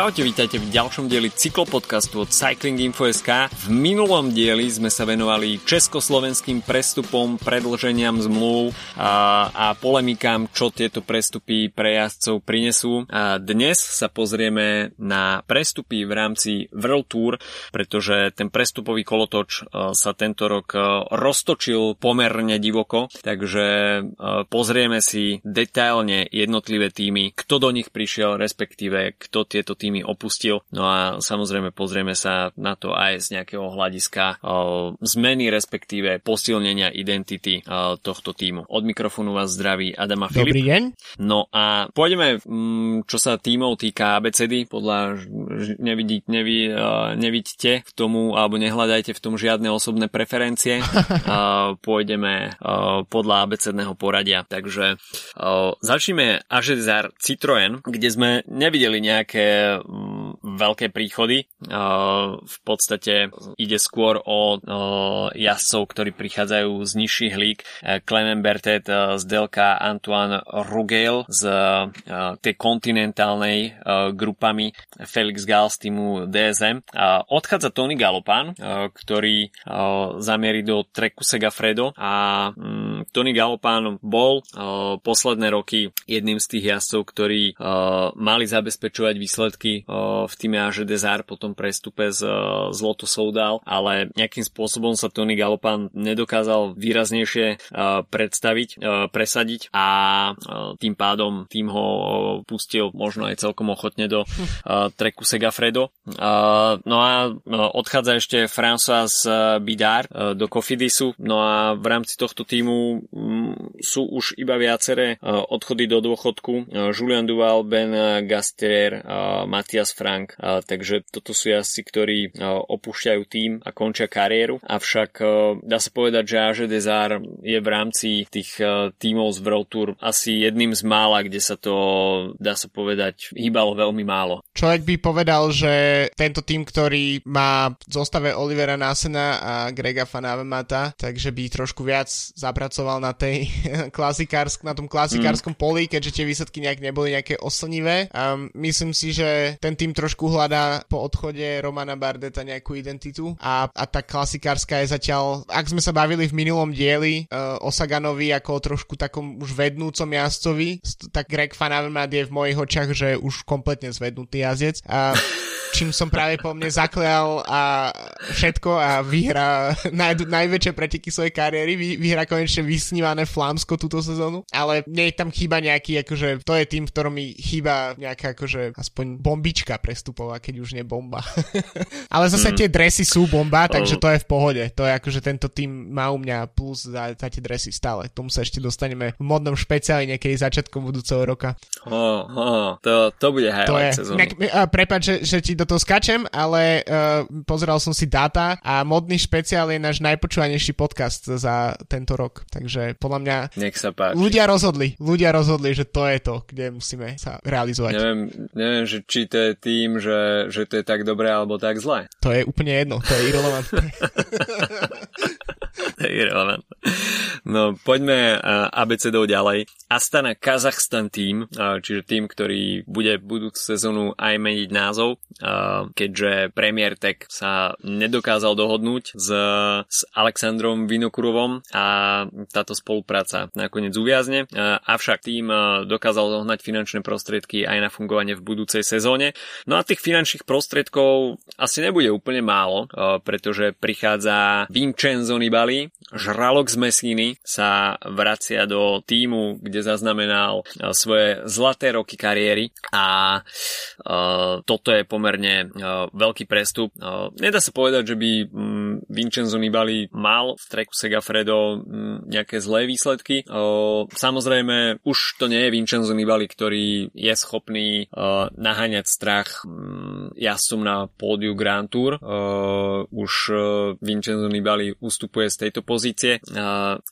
Čaute, vítajte v ďalšom dieli cyklopodcastu od Cycling Info.sk. V minulom dieli sme sa venovali československým prestupom, predlženiam zmluv a, a polemikám, čo tieto prestupy pre jazdcov prinesú. A dnes sa pozrieme na prestupy v rámci World Tour, pretože ten prestupový kolotoč e, sa tento rok e, roztočil pomerne divoko, takže e, pozrieme si detailne jednotlivé týmy, kto do nich prišiel, respektíve kto tieto týmy opustil. No a samozrejme pozrieme sa na to aj z nejakého hľadiska zmeny, respektíve posilnenia identity tohto týmu. Od mikrofónu vás zdraví Adama Filip. Dobrý deň. No a m, mm, čo sa týmov týka ABCD, podľa nevidí, nevi, nevidíte v tomu, alebo nehľadajte v tom žiadne osobné preferencie. pôjdeme podľa abecedného poradia. Takže začneme Ažezar Citroen, kde sme nevideli nejaké veľké príchody. V podstate ide skôr o jazdcov, ktorí prichádzajú z nižších lík. Clement Bertet z Delka, Antoine Rugel z tej kontinentálnej grupami Felix Gal z týmu DSM. Odchádza Tony Galopan, ktorý zamierí do treku Segafredo a mm, Tony Galopan bol posledné roky jedným z tých jazdcov, ktorí mali zabezpečovať výsledky v týme Aže Desar po tom prestupe z, z Loto Soudal, ale nejakým spôsobom sa Tony Galopan nedokázal výraznejšie predstaviť, presadiť a tým pádom tým ho pustil možno aj celkom ochotne do treku Segafredo. No a odchádza ešte François Bidard do Kofidisu, no a v rámci tohto týmu sú už iba viaceré odchody do dôchodku. Julian Duval, Ben Gastier, Matias Frank, takže toto sú jazdci, ktorí opúšťajú tým a končia kariéru, avšak dá sa povedať, že Aže Desar je v rámci tých tímov z World Tour asi jedným z mála, kde sa to, dá sa povedať, hýbalo veľmi málo. Človek by povedal, že tento tým, ktorý má v zostave Olivera Nasena a Grega Fanavemata, takže by trošku viac zapracoval na tej klasikársk, na tom klasikárskom mm. poli, keďže tie výsledky nejak neboli nejaké oslnivé. Um, myslím si, že ten tým trošku hľadá po odchode Romana Bardeta nejakú identitu a, a tá klasikárska je zatiaľ, ak sme sa bavili v minulom dieli uh, o Saganovi ako o trošku takom už vednúcom jazdcovi, tak Greg Van Avermaet je v mojich očiach, že už kompletne zvednutý jazdec a čím som práve po mne zaklial a všetko a vyhrá naj, najväčšie preteky svojej kariéry, vy, vyhrá konečne vysnívané Flámsko túto sezónu, ale je tam chýba nejaký, akože to je tým, v ktorom mi chýba nejaká akože aspoň bombička prestupová, keď už nie bomba. ale zase mm. tie dresy sú bomba, takže oh. to je v pohode. To je akože tento tým má u mňa plus za, za tie dresy stále. K tomu sa ešte dostaneme v modnom špeciáli niekedy začiatkom budúceho roka. Oh, oh, to, to bude highlight sezónu. Prepač, že, že ti do toho skačem, ale uh, pozeral som si dáta a modný špeciál je náš najpočúvanejší podcast za tento rok. Takže podľa mňa Nech sa páči. ľudia rozhodli, ľudia rozhodli, že to je to, kde musíme sa realizovať. Neviem, neviem že či to je tým, že, že to je tak dobré alebo tak zlé. To je úplne jedno, to je irrelevantné. irrelevantné. No, poďme ABCDou ďalej. Astana Kazachstan tým, čiže tým, ktorý bude budúcu sezónu aj meniť názov, keďže Premier Tech sa nedokázal dohodnúť s, s Alexandrom Vinokurovom a táto spolupráca nakoniec uviazne. Avšak tým dokázal zohnať finančné prostriedky aj na fungovanie v budúcej sezóne. No a tých finančných prostriedkov asi nebude úplne málo, pretože prichádza Vincenzo Nibali, žralok z Mesíny, sa vracia do týmu, kde zaznamenal e, svoje zlaté roky kariéry a uh, toto je pomerne uh, veľký prestup. Nedá sa povedať, že by um, Vincenzo Nibali mal v treku Segafredo um, nejaké zlé výsledky. Samozrejme, už to nie je Vincenzo Nibali, ktorý je schopný naháňať strach jazdcom na pódiu Grand Tour. Už Vincenzo Nibali ustupuje z tejto pozície.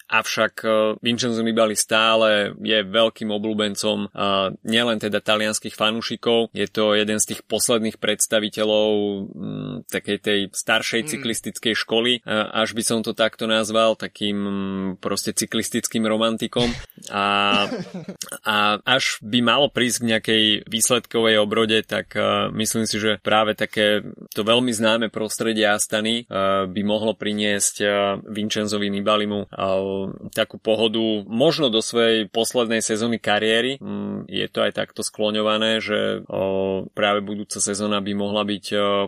Avšak uh, Vincenzo Nibali stále je veľkým obľúbencom nielen teda talianských fanúšikov, je to jeden z tých posledných predstaviteľov takej tej staršej mm. cyklistickej školy, až by som to takto nazval, takým proste cyklistickým romantikom. a, a až by malo prísť k nejakej výsledkovej obrode, tak uh, myslím si, že práve také to veľmi známe prostredie Astany uh, by mohlo priniesť Vincenzovi Nibalimu takú pohodu možno do svojej poslednej sezóny kariéry. Um, je to aj takto skloňované, že práve budúca sezóna by mohla byť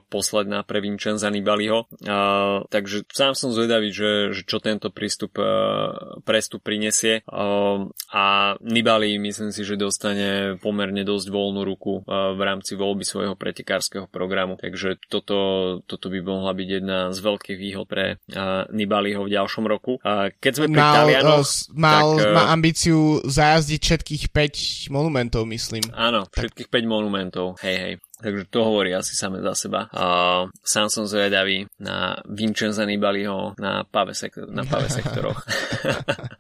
posledná pre Vincenza Nibaliho. Takže sám som zvedavý, že, že čo tento prístup uh, prestup prinesie. A Nibali myslím si, že dostane pomerne dosť voľnú ruku uh, v rámci voľby svojho pretekárskeho programu. Takže toto, toto by mohla byť jedna z veľkých výhod pre Nibaliho v ďalšom roku. Uh, keď sme pri mal, Talianoch, mal, tak, má ambíciu zajazdiť všetkých 5 monumentov, myslím. Áno, všetkých 5 monumentov. Hej, hej. Takže to hovorí asi same za seba. Uh, sám som zvedavý na Vincenza Nibaliho na pave, sektor, na pave sektoroch.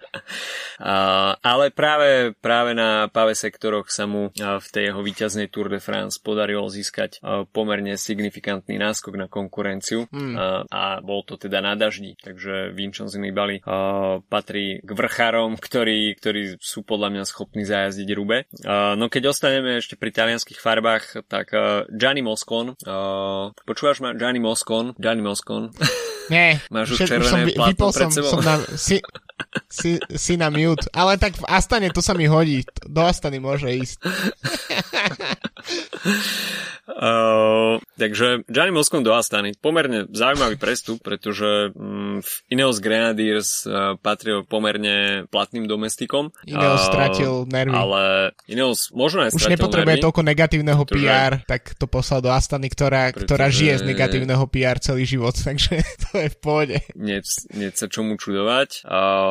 Ale práve, práve na pave sektoroch sa mu v tej jeho víťaznej Tour de France podarilo získať pomerne signifikantný náskok na konkurenciu mm. a bol to teda na daždi, takže Vincenzo Nibali patrí k vrchárom, ktorí, ktorí sú podľa mňa schopní zajazdiť Rube. No keď ostaneme ešte pri talianských farbách, tak Gianni Moscon, počúvaš ma? Gianni Moscon, Gianni Moscon. Nie, Máš už červené plátno pred sebou? Som na, si, si, si na mute. Ale tak v Astane to sa mi hodí. Do Astany môže ísť. Uh, takže Gianni Moscon do Astany. Pomerne zaujímavý prestup, pretože um, Ineos Grenadiers uh, patril pomerne platným domestikom. Ineos uh, stratil nervy. Ale Ineos možno aj Už nepotrebuje nervy, toľko negatívneho pretože, PR, tak to poslal do Astany, ktorá, pretože, ktorá žije z negatívneho PR celý život, takže to je v pohode. Nie, nie sa čomu čudovať. Uh,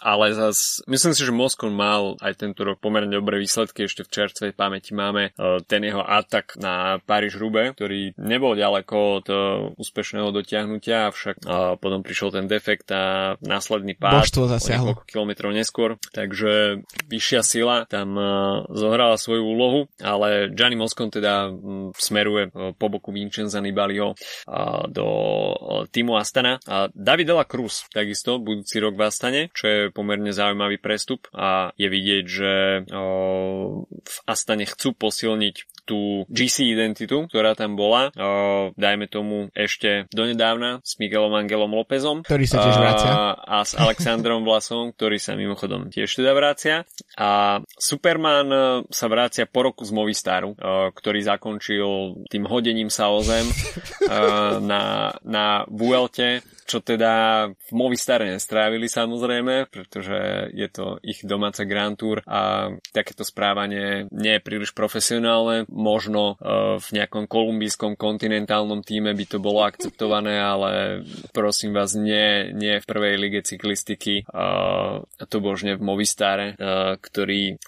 ale zas, myslím si, že Moscon mal aj tento rok pomerne dobré výsledky. Ešte v čerstvej pamäti máme uh, ten jeho atak na Paríž-Rube, ktorý nebol ďaleko od uh, úspešného dotiahnutia, avšak potom prišiel ten defekt a následný pád Božstvo zasiahlo. kilometrov neskôr, takže vyššia sila tam zohrala svoju úlohu, ale Gianni Moscon teda um, smeruje po boku Vincenza Nibaliho do týmu Astana. A David Cruz takisto budúci rok v Astane, čo je pomerne zaujímavý prestup a je vidieť, že v Astane chcú posilniť tú GC identitu, ktorá tam bola, dajme tomu ešte donedávna s Miguelom Angelom Lópezom. Ktorý sa tiež vracia. A, s Alexandrom Vlasom, ktorý sa mimochodom tiež teda vracia. A Superman sa vracia po roku z Movistaru, uh, ktorý zakončil tým hodením sa o zem uh, na, na Vuelte čo teda v Movistare nestrávili samozrejme, pretože je to ich domáca Grand Tour a takéto správanie nie je príliš profesionálne. Možno uh, v nejakom kolumbijskom kontinentálnom týme by to bolo akceptované, ale prosím vás, nie, nie v prvej lige cyklistiky, uh, to božne v Movistare, uh, ktorý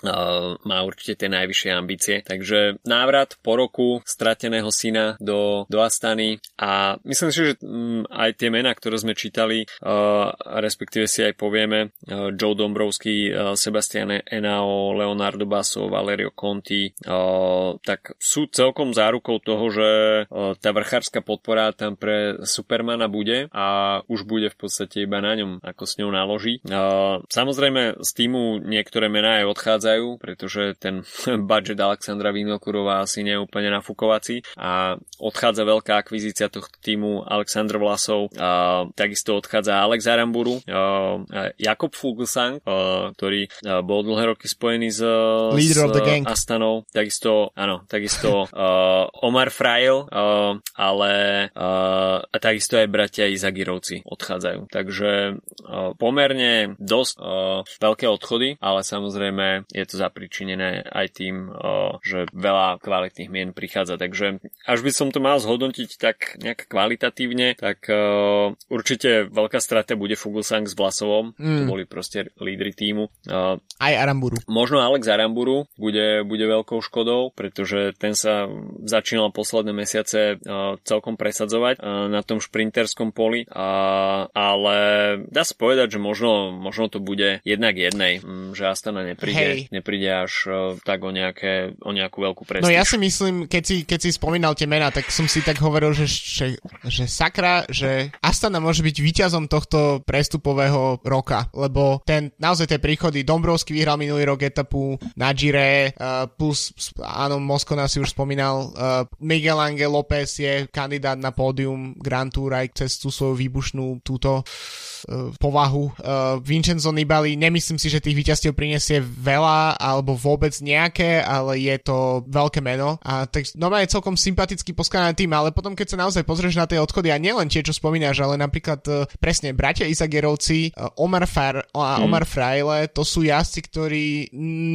má určite tie najvyššie ambície. Takže návrat po roku strateného syna do, do Astany a myslím si, že um, aj tie mená, ktoré ktoré sme čítali, respektíve si aj povieme, Joe Dombrovský, Sebastian Enao, Leonardo Basso, Valerio Conti, tak sú celkom zárukou toho, že tá vrchárska podpora tam pre Supermana bude a už bude v podstate iba na ňom, ako s ňou naloží. Samozrejme z týmu niektoré mená aj odchádzajú, pretože ten budget Alexandra Vinokurova asi nie je úplne nafúkovací a odchádza veľká akvizícia tohto týmu Aleksandr Vlasov a takisto odchádza Alex Aramburu, Jakob Fuglsang, ktorý bol dlhé roky spojený s, s Astanou, takisto, áno, takisto Omar Frail, ale a takisto aj bratia Izagirovci odchádzajú. Takže pomerne dosť veľké odchody, ale samozrejme je to zapričinené aj tým, že veľa kvalitných mien prichádza. Takže až by som to mal zhodnotiť tak nejak kvalitatívne, tak Určite veľká strata bude Fuglsang s Vlasovom, mm. to boli proste lídry týmu. Uh, Aj Aramburu. Možno Alex Aramburu bude, bude veľkou škodou, pretože ten sa začínal posledné mesiace uh, celkom presadzovať uh, na tom šprinterskom poli, uh, ale dá sa povedať, že možno, možno to bude jednak jednej, um, že Astana nepríde, nepríde až uh, tak o, nejaké, o nejakú veľkú prestíž. No ja si myslím, keď si, keď si spomínal tie mená, tak som si tak hovoril, že, že, že sakra, že Astana môže byť víťazom tohto prestupového roka, lebo ten, naozaj tie príchody, Dombrovský vyhral minulý rok etapu na Gire, uh, plus, áno, Moskona si už spomínal, uh, Miguel Angel López je kandidát na pódium Grand Tour aj cez tú svoju výbušnú túto povahu. Uh, Vincenzo Nibali, nemyslím si, že tých víťazstiev prinesie veľa alebo vôbec nejaké, ale je to veľké meno a tak normálne je celkom sympaticky poskladaný tým, ale potom keď sa naozaj pozrieš na tie odchody a nielen tie, čo spomínaš, ale napríklad uh, presne bratia Izagerovci, Omar, Far a mm. Omar Fraile, to sú jazdci, ktorí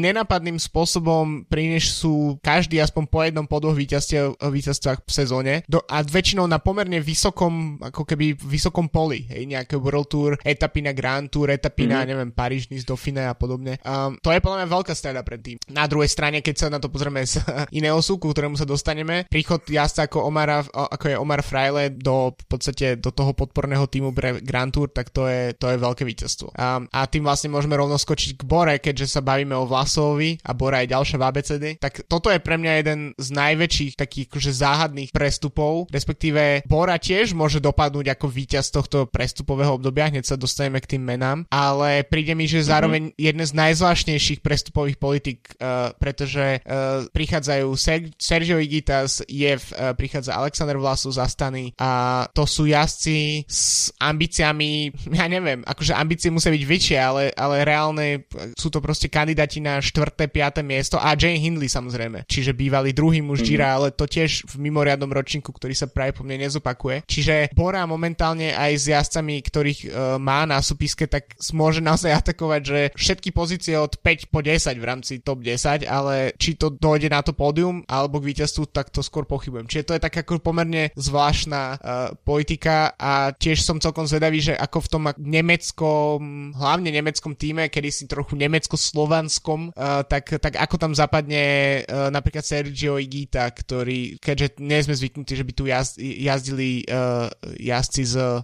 nenapadným spôsobom prinesú každý aspoň po jednom po dvoch víťazstvách v sezóne do, a väčšinou na pomerne vysokom, ako keby vysokom poli, hej, nejaké World Tour, etapy na Grand Tour, etapy mm-hmm. na, mhm. neviem, Paríž, Nice, Dauphine a podobne. Um, to je podľa mňa veľká strada pred tým. Na druhej strane, keď sa na to pozrieme z iného súku, ktorému sa dostaneme, príchod jazdca ako, Omara, ako je Omar Fraile do v podstate do toho podporného týmu pre Grand Tour, tak to je, to je veľké víťazstvo. Um, a tým vlastne môžeme rovno skočiť k Bore, keďže sa bavíme o Vlasovi a Bora je ďalšia v ABCD. Tak toto je pre mňa jeden z najväčších takých akože záhadných prestupov, respektíve Bora tiež môže dopadnúť ako víťaz tohto prestupového obdobia, hneď sa dostaneme k tým menám, ale príde mi, že zároveň mm-hmm. jeden z najzvláštnejších prestupových politik, uh, pretože uh, prichádzajú Ser- Sergio Igitas, Jev, uh, prichádza Alexander Vlasov zastaný a to sú jazdci s ambíciami, ja neviem, akože ambície musia byť väčšie, ale, ale reálne sú to proste kandidáti na 4. 5. miesto a Jane Hindley samozrejme, čiže bývalý druhý muž mm-hmm. Gira, ale to tiež v mimoriadnom ročníku, ktorý sa práve po mne nezopakuje. Čiže Bora momentálne aj s jazdcami, ktorých má na súpiske, tak môže naozaj atakovať, že všetky pozície od 5 po 10 v rámci top 10, ale či to dojde na to pódium alebo k víťazstvu, tak to skôr pochybujem. Čiže to je tak ako pomerne zvláštna uh, politika a tiež som celkom zvedavý, že ako v tom nemeckom, hlavne nemeckom týme, kedy si trochu nemecko-slovanskom, uh, tak, tak ako tam zapadne uh, napríklad Sergio Igita, ktorý, keďže nie sme zvyknutí, že by tu jazd, jazdili uh, jazdci z uh,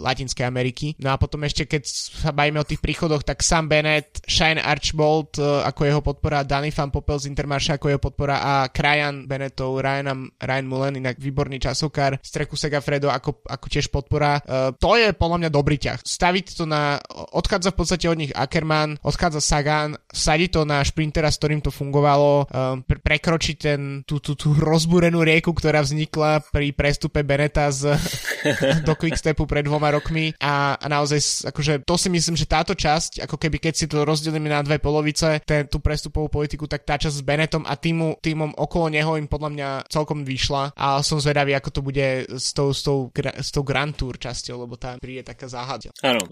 Latinskej Ameriky. No a potom ešte, keď sa bavíme o tých príchodoch, tak Sam Bennett, Shine Archbold uh, ako jeho podpora, Danny Van Popel z Intermarša ako jeho podpora a Krajan Bennettov, Ryan, Ryan Mullen, inak výborný časokár, Streku Segafredo ako, ako tiež podpora. Uh, to je podľa mňa dobrý ťah. Staviť to na, odchádza v podstate od nich Ackerman, odchádza Sagan, vsadiť to na šprintera, s ktorým to fungovalo, um, pre- prekročiť ten, tú, tú, tú rozbúrenú rieku, ktorá vznikla pri prestupe Beneta z, do Quickstepu pred dvoma rokmi a, a naozaj, akože to si myslím, že táto časť, ako keby keď si to rozdelíme na dve polovice, ten, tú prestupovú politiku, tak tá časť s Benetom a týmu, týmom okolo neho im podľa mňa celkom vyšla a som zvedavý, ako to bude s tou, s tou, s tou Grand Tour časťou, lebo tam príde taká záhada. Áno,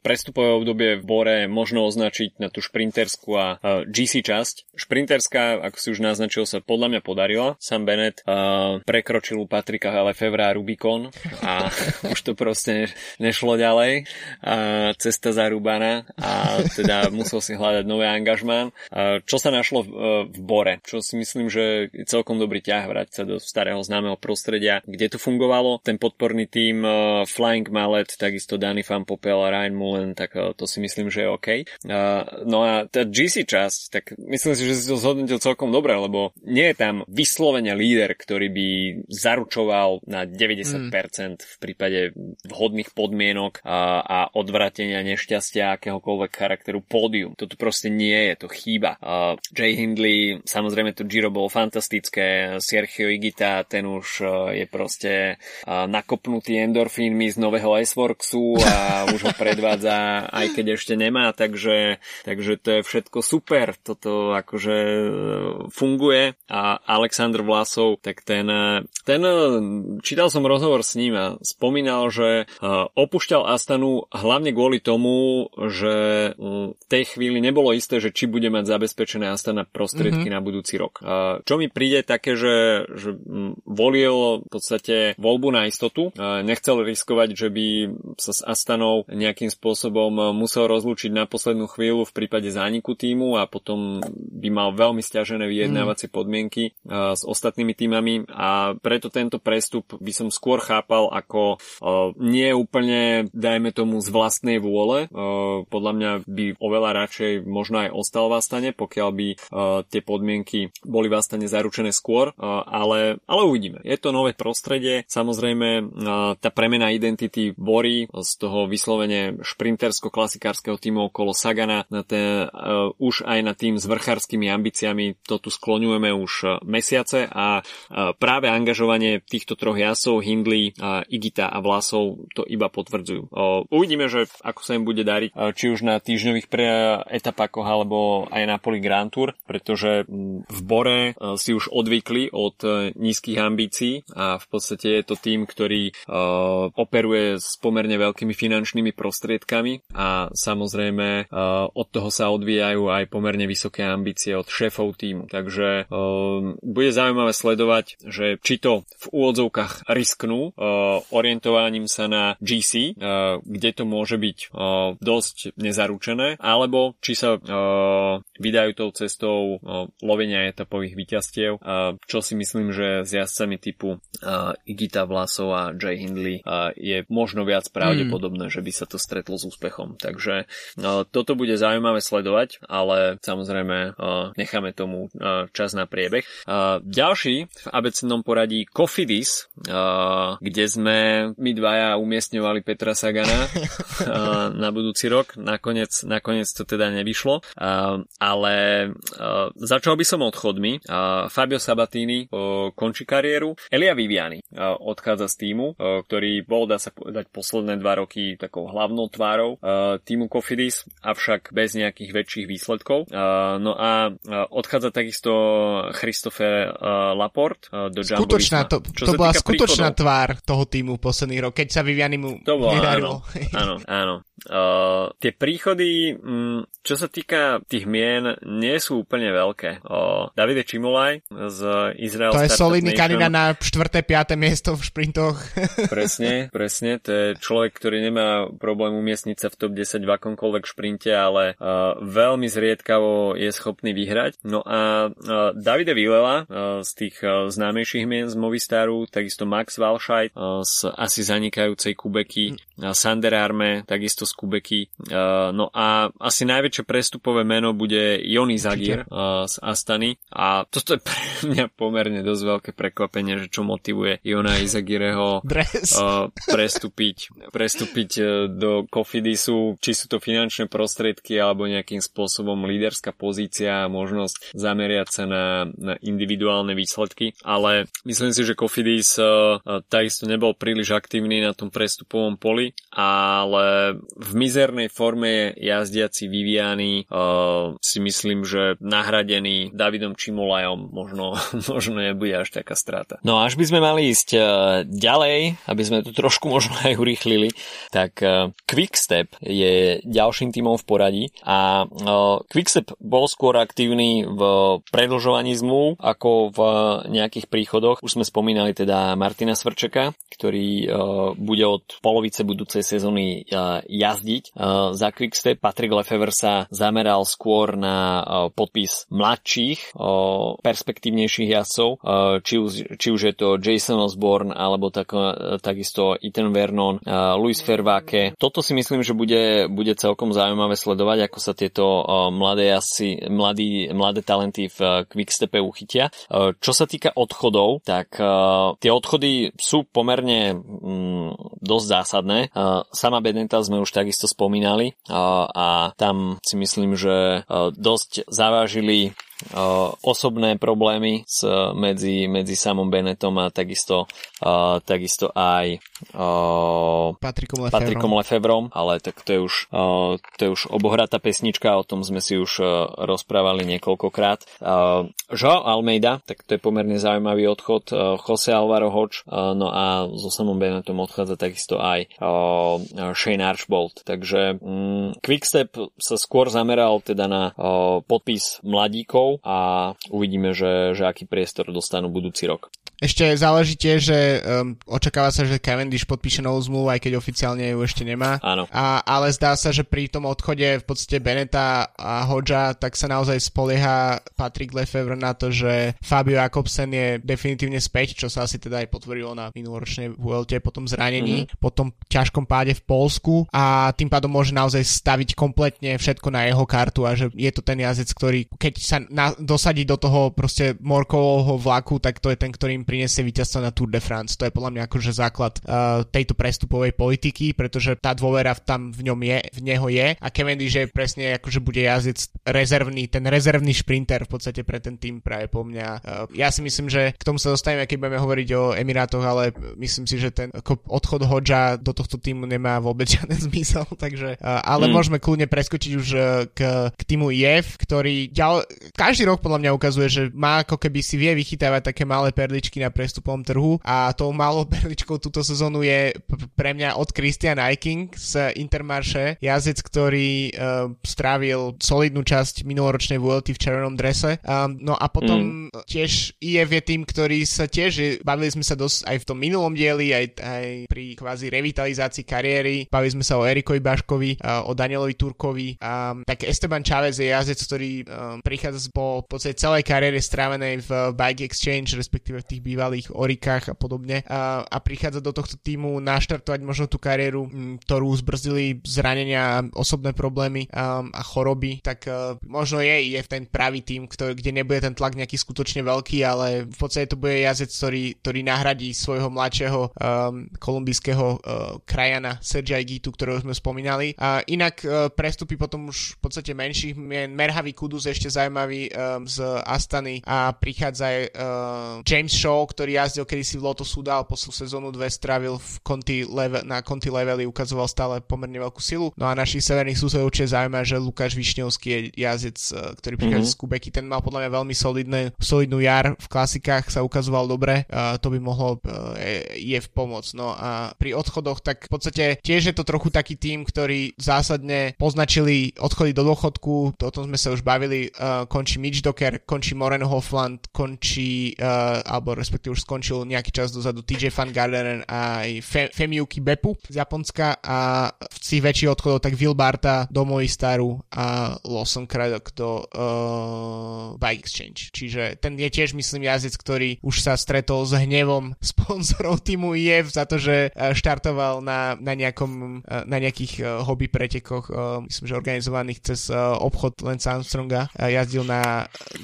prestupové obdobie v Bore možno označiť na tú šprinterskú a GC časť. Šprinterská, ako si už naznačil, sa podľa mňa podarila. Sam Bennett uh, prekročil u Patrika Lefevra Rubikon a už to proste nešlo ďalej. Uh, cesta zarúbaná a teda musel si hľadať nové angažmán. Uh, čo sa našlo v, uh, v Bore? Čo si myslím, že je celkom dobrý ťah vrátiť sa do starého známeho prostredia, kde to fungovalo. Ten podporný tým uh, Flying Mallet, takisto Danny Van Popel a Ryan Mullen, tak uh, to si myslím, že je OK. Uh, no a tá GC časť, tak myslím si, že si to zhodnotil celkom dobre, lebo nie je tam vyslovene líder, ktorý by zaručoval na 90% mm. v prípade vhodných podmienok a, a odvratenia nešťastia akéhokoľvek charakteru pódium. To tu proste nie je, to chýba. Uh, Jay Hindley, samozrejme to Giro bolo fantastické, Sergio Igita, ten už uh, je proste uh, nakopnutý endorfínmi z nového Iceworksu a už ho predvádza, aj keď ešte nemá, takže, takže to je všetko super. Toto akože funguje a Aleksandr Vlasov, tak ten, ten čítal som rozhovor s ním a spomínal, že opúšťal Astanu hlavne kvôli tomu, že v tej chvíli nebolo isté, že či bude mať zabezpečené Astana prostriedky mm-hmm. na budúci rok. Čo mi príde také, že, že volil v podstate voľbu na istotu, nechcel riskovať, že by sa s Astanou nejakým spôsobom musel rozlúčiť na poslednú chvíľu v prípade zániku zvyšku týmu a potom by mal veľmi stiažené vyjednávacie mm. podmienky uh, s ostatnými týmami a preto tento prestup by som skôr chápal ako uh, nie úplne, dajme tomu, z vlastnej vôle. Uh, podľa mňa by oveľa radšej možno aj ostal v Astane, pokiaľ by tie podmienky boli v Astane zaručené skôr, ale, ale uvidíme. Je to nové prostredie, samozrejme tá premena identity Bory z toho vyslovene šprintersko-klasikárskeho týmu okolo Sagana na ten, už aj na tým s vrchárskymi ambíciami to tu skloňujeme už mesiace a uh, práve angažovanie týchto troch jasov, Hindley, Igita a Vlasov to iba potvrdzujú. Uvidíme, že ako sa im bude dariť, či už na týždňových pre etapákoch alebo aj na poli Grand Tour, pretože v Bore si už odvykli od nízkych ambícií a v podstate je to tým, ktorý operuje s pomerne veľkými finančnými prostriedkami a samozrejme od toho sa odvíjajú aj pomerne vysoké ambície od šéfov týmu. Takže uh, bude zaujímavé sledovať, že či to v úvodzovkách risknú uh, orientovaním sa na GC, uh, kde to môže byť uh, dosť nezaručené, alebo či sa uh, vydajú tou cestou uh, lovenia etapových víťazstiev, uh, čo si myslím, že s jazdcami typu uh, Igita Vlasov a Jay Hindley uh, je možno viac pravdepodobné, mm. že by sa to stretlo s úspechom. Takže uh, toto bude zaujímavé sledovať, ale samozrejme necháme tomu čas na priebeh. Ďalší v abecednom poradí Kofidis, kde sme my dvaja umiestňovali Petra Sagana na budúci rok. Nakoniec, nakoniec to teda nevyšlo. Ale začal by som odchodmi. Fabio Sabatini končí kariéru. Elia Viviani odchádza z týmu, ktorý bol, dá sa povedať, posledné dva roky takou hlavnou tvárou týmu Kofidis, avšak bez nejakých väčších výsledkov. Uh, no a uh, odchádza takisto Christopher uh, Laport do Jumbo Skutočná, to, to bola skutočná príchodov, tvár toho týmu posledný rok, keď sa Viviani mu to nedarilo. Áno, áno, áno. Uh, tie príchody, um, čo sa týka tých mien, nie sú úplne veľké. Uh, Davide Čimolaj z Izrael To je solidný kandidat na 4. 5. miesto v šprintoch. presne, presne. To je človek, ktorý nemá problém umiestniť sa v top 10 v akomkoľvek šprinte, ale uh, veľmi zriedkavo je schopný vyhrať. No a Davide Vilela uh, z tých uh, známejších mien z Movistaru, takisto Max Walscheid uh, z asi zanikajúcej Kubeky, Sander Arme, takisto z Kubeky. No a asi najväčšie prestupové meno bude Joni Zagir z Astany a toto je pre mňa pomerne dosť veľké prekvapenie, že čo motivuje Jona Izagireho prestúpiť, prestúpiť do Kofidisu, či sú to finančné prostriedky alebo nejakým spôsobom líderská pozícia a možnosť zameriať sa na, na individuálne výsledky, ale myslím si, že Kofidis uh, takisto nebol príliš aktívny na tom prestupovom poli, ale v mizernej forme jazdiaci Viviani uh, si myslím, že nahradený Davidom Čimolajom možno, možno nebude až taká strata. No až by sme mali ísť ďalej, aby sme to trošku možno aj urýchlili, tak Quickstep je ďalším týmom v poradí a uh, Quickstep bol skôr aktívny v predlžovaní zmluv ako v nejakých príchodoch. Už sme spomínali teda Martina Svrčeka, ktorý uh, bude od polovice budúcej sezóny uh, jazdiť uh, za Quickstep. Patrick Lefever sa zameral skôr na podpis mladších, perspektívnejších jazdcov, či, už, či už je to Jason Osborne alebo tak, takisto Ethan Vernon, Luis Fervake. Toto si myslím, že bude, bude celkom zaujímavé sledovať, ako sa tieto mladé jazdci, mladí, mladé talenty v uh, Quickstepe uchytia. Uh, čo sa týka odchodov, tak uh, tie odchody sú pomerne um, dosť zásadné. Sama Beneta sme už takisto spomínali a tam si myslím, že dosť zavážili osobné problémy s, medzi, medzi samom Benetom a takisto, uh, takisto aj uh, Patrikom, Lefevrom, ale tak to je, už, uh, to je už obohratá pesnička, o tom sme si už uh, rozprávali niekoľkokrát. Uh, Joao Almeida, tak to je pomerne zaujímavý odchod, uh, Jose Alvaro Hodge, uh, no a so samom Benetom odchádza takisto aj uh, Shane Archbold, takže um, Quickstep sa skôr zameral teda na uh, podpis mladíkov, rokov a uvidíme, že, že aký priestor dostanú budúci rok. Ešte záleží tiež, že um, očakáva sa, že Cavendish podpíše novú zmluvu, aj keď oficiálne ju ešte nemá. Áno. A, ale zdá sa, že pri tom odchode v podstate Beneta a Hodža, tak sa naozaj spolieha Patrick Lefevre na to, že Fabio Jakobsen je definitívne späť, čo sa asi teda aj potvrdilo na minuloročnej VLT po tom zranení, mm-hmm. po tom ťažkom páde v Polsku a tým pádom môže naozaj staviť kompletne všetko na jeho kartu a že je to ten jazdec, ktorý keď sa na, dosadí do toho proste morkového vlaku, tak to je ten, ktorým prinesie víťazstvo na Tour de France. To je podľa mňa akože základ uh, tejto prestupovej politiky, pretože tá dôvera tam v ňom je, v neho je a Cavendish je presne akože bude jazdec rezervný, ten rezervný šprinter v podstate pre ten tým práve po mňa. Uh, ja si myslím, že k tomu sa dostaneme, keď budeme hovoriť o Emirátoch, ale myslím si, že ten ako odchod Hodža do tohto týmu nemá vôbec žiaden zmysel, takže uh, ale mm. môžeme kľudne preskočiť už k, k týmu IF, ktorý ďal, každý rok podľa mňa ukazuje, že má ako keby si vie vychytávať také malé perličky na prestupovom trhu a tou malou perličkou túto sezónu je pre mňa od Christian Eiking z Intermarše, jazdec, ktorý uh, strávil solidnú časť minuloročnej VLT v červenom drese. Um, no a potom mm. tiež IF je tým, ktorý sa tiež, bavili sme sa dosť aj v tom minulom dieli, aj, aj pri kvázi revitalizácii kariéry, bavili sme sa o Erikovi Baškovi, uh, o Danielovi Turkovi, um, tak Esteban Chávez je jazdec, ktorý um, prichádza po podstate celej kariére strávenej v Bike Exchange, respektíve v tých bývalých Orikách a podobne a, a prichádza do tohto týmu naštartovať možno tú kariéru, ktorú zbrzdili zranenia, osobné problémy a, a choroby, tak a, možno je, je ten pravý tým, ktorý, kde nebude ten tlak nejaký skutočne veľký, ale v podstate to bude jazdec, ktorý, ktorý nahradí svojho mladšieho um, kolumbijského uh, krajana Sergia Gitu, ktorého sme spomínali. A inak uh, prestupy potom už v podstate menších. Merhavý Kudus ešte zaujímavý um, z Astany a prichádza aj uh, James Shaw, ktorý jazdil kedysi v Lotus Sudal, poslednú sezónu dve strávil v Conti level, na Conti leveli, ukazoval stále pomerne veľkú silu. No a našich severných susedov určite zaujíma, že Lukáš Višňovský je jazdec, e, ktorý prichádza mm-hmm. z Kubeky, ten mal podľa mňa veľmi solidné, solidnú jar v klasikách, sa ukazoval dobre, uh, to by mohlo uh, je v pomoc. No a pri odchodoch, tak v podstate tiež je to trochu taký tým, ktorý zásadne poznačili odchody do dôchodku, to, o tom sme sa už bavili, uh, končí Mitch Docker, končí Moren Hofland, končí, uh, alebo respektíve už skončil nejaký čas dozadu TJ Van Garderen a aj Fe- Femiuki Bepu z Japonska a v tých väčších odchodov tak Will Barta do Moistaru a Lawson Craddock do uh, Bike Exchange. Čiže ten je tiež myslím jazdec, ktorý už sa stretol s hnevom sponzorov týmu IF za to, že uh, štartoval na, na, nejakom, na nejakých hobby pretekoch, myslím, že organizovaných cez obchod Lance Armstronga. Jazdil na,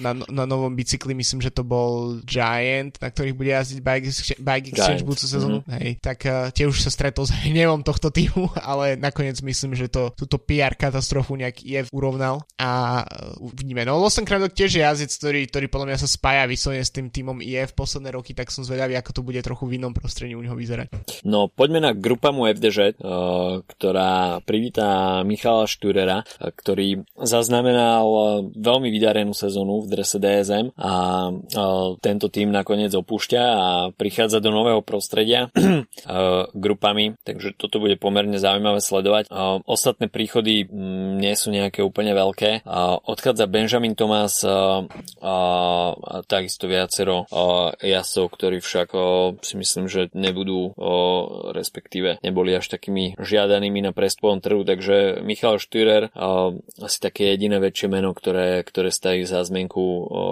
na, na novom bicykli, myslím, že to bol Giant, na ktorých bude jazdiť Bike, Bike Exchange budúcu sezónu, mm-hmm. hej, tak uh, tie už sa stretol s hnevom tohto týmu, ale nakoniec myslím, že to, túto PR katastrofu nejak je urovnal a uh, uvidíme. No Lawson Craddock tiež je jazdec, ktorý, ktorý podľa mňa sa spája vyslovene s tým týmom IF posledné roky, tak som zvedavý, ako to bude trochu v inom prostredí u neho vyzerať. No poďme na grupamu FDŽ, uh, ktorá privítá Michala Šturera, uh, ktorý zaznamenal veľmi vydarenú sezónu v drese DSM a tento tým nakoniec opúšťa a prichádza do nového prostredia eh, grupami, takže toto bude pomerne zaujímavé sledovať. Eh, ostatné príchody mm, nie sú nejaké úplne veľké. Eh, odchádza Benjamin Thomas a takisto viacero jazdcov, ktorí však si myslím, že nebudú respektíve neboli až takými žiadanými na prestupovom trhu, takže Michal Štürer asi také jediné väčšie meno, ktoré, ktoré stají za zmenku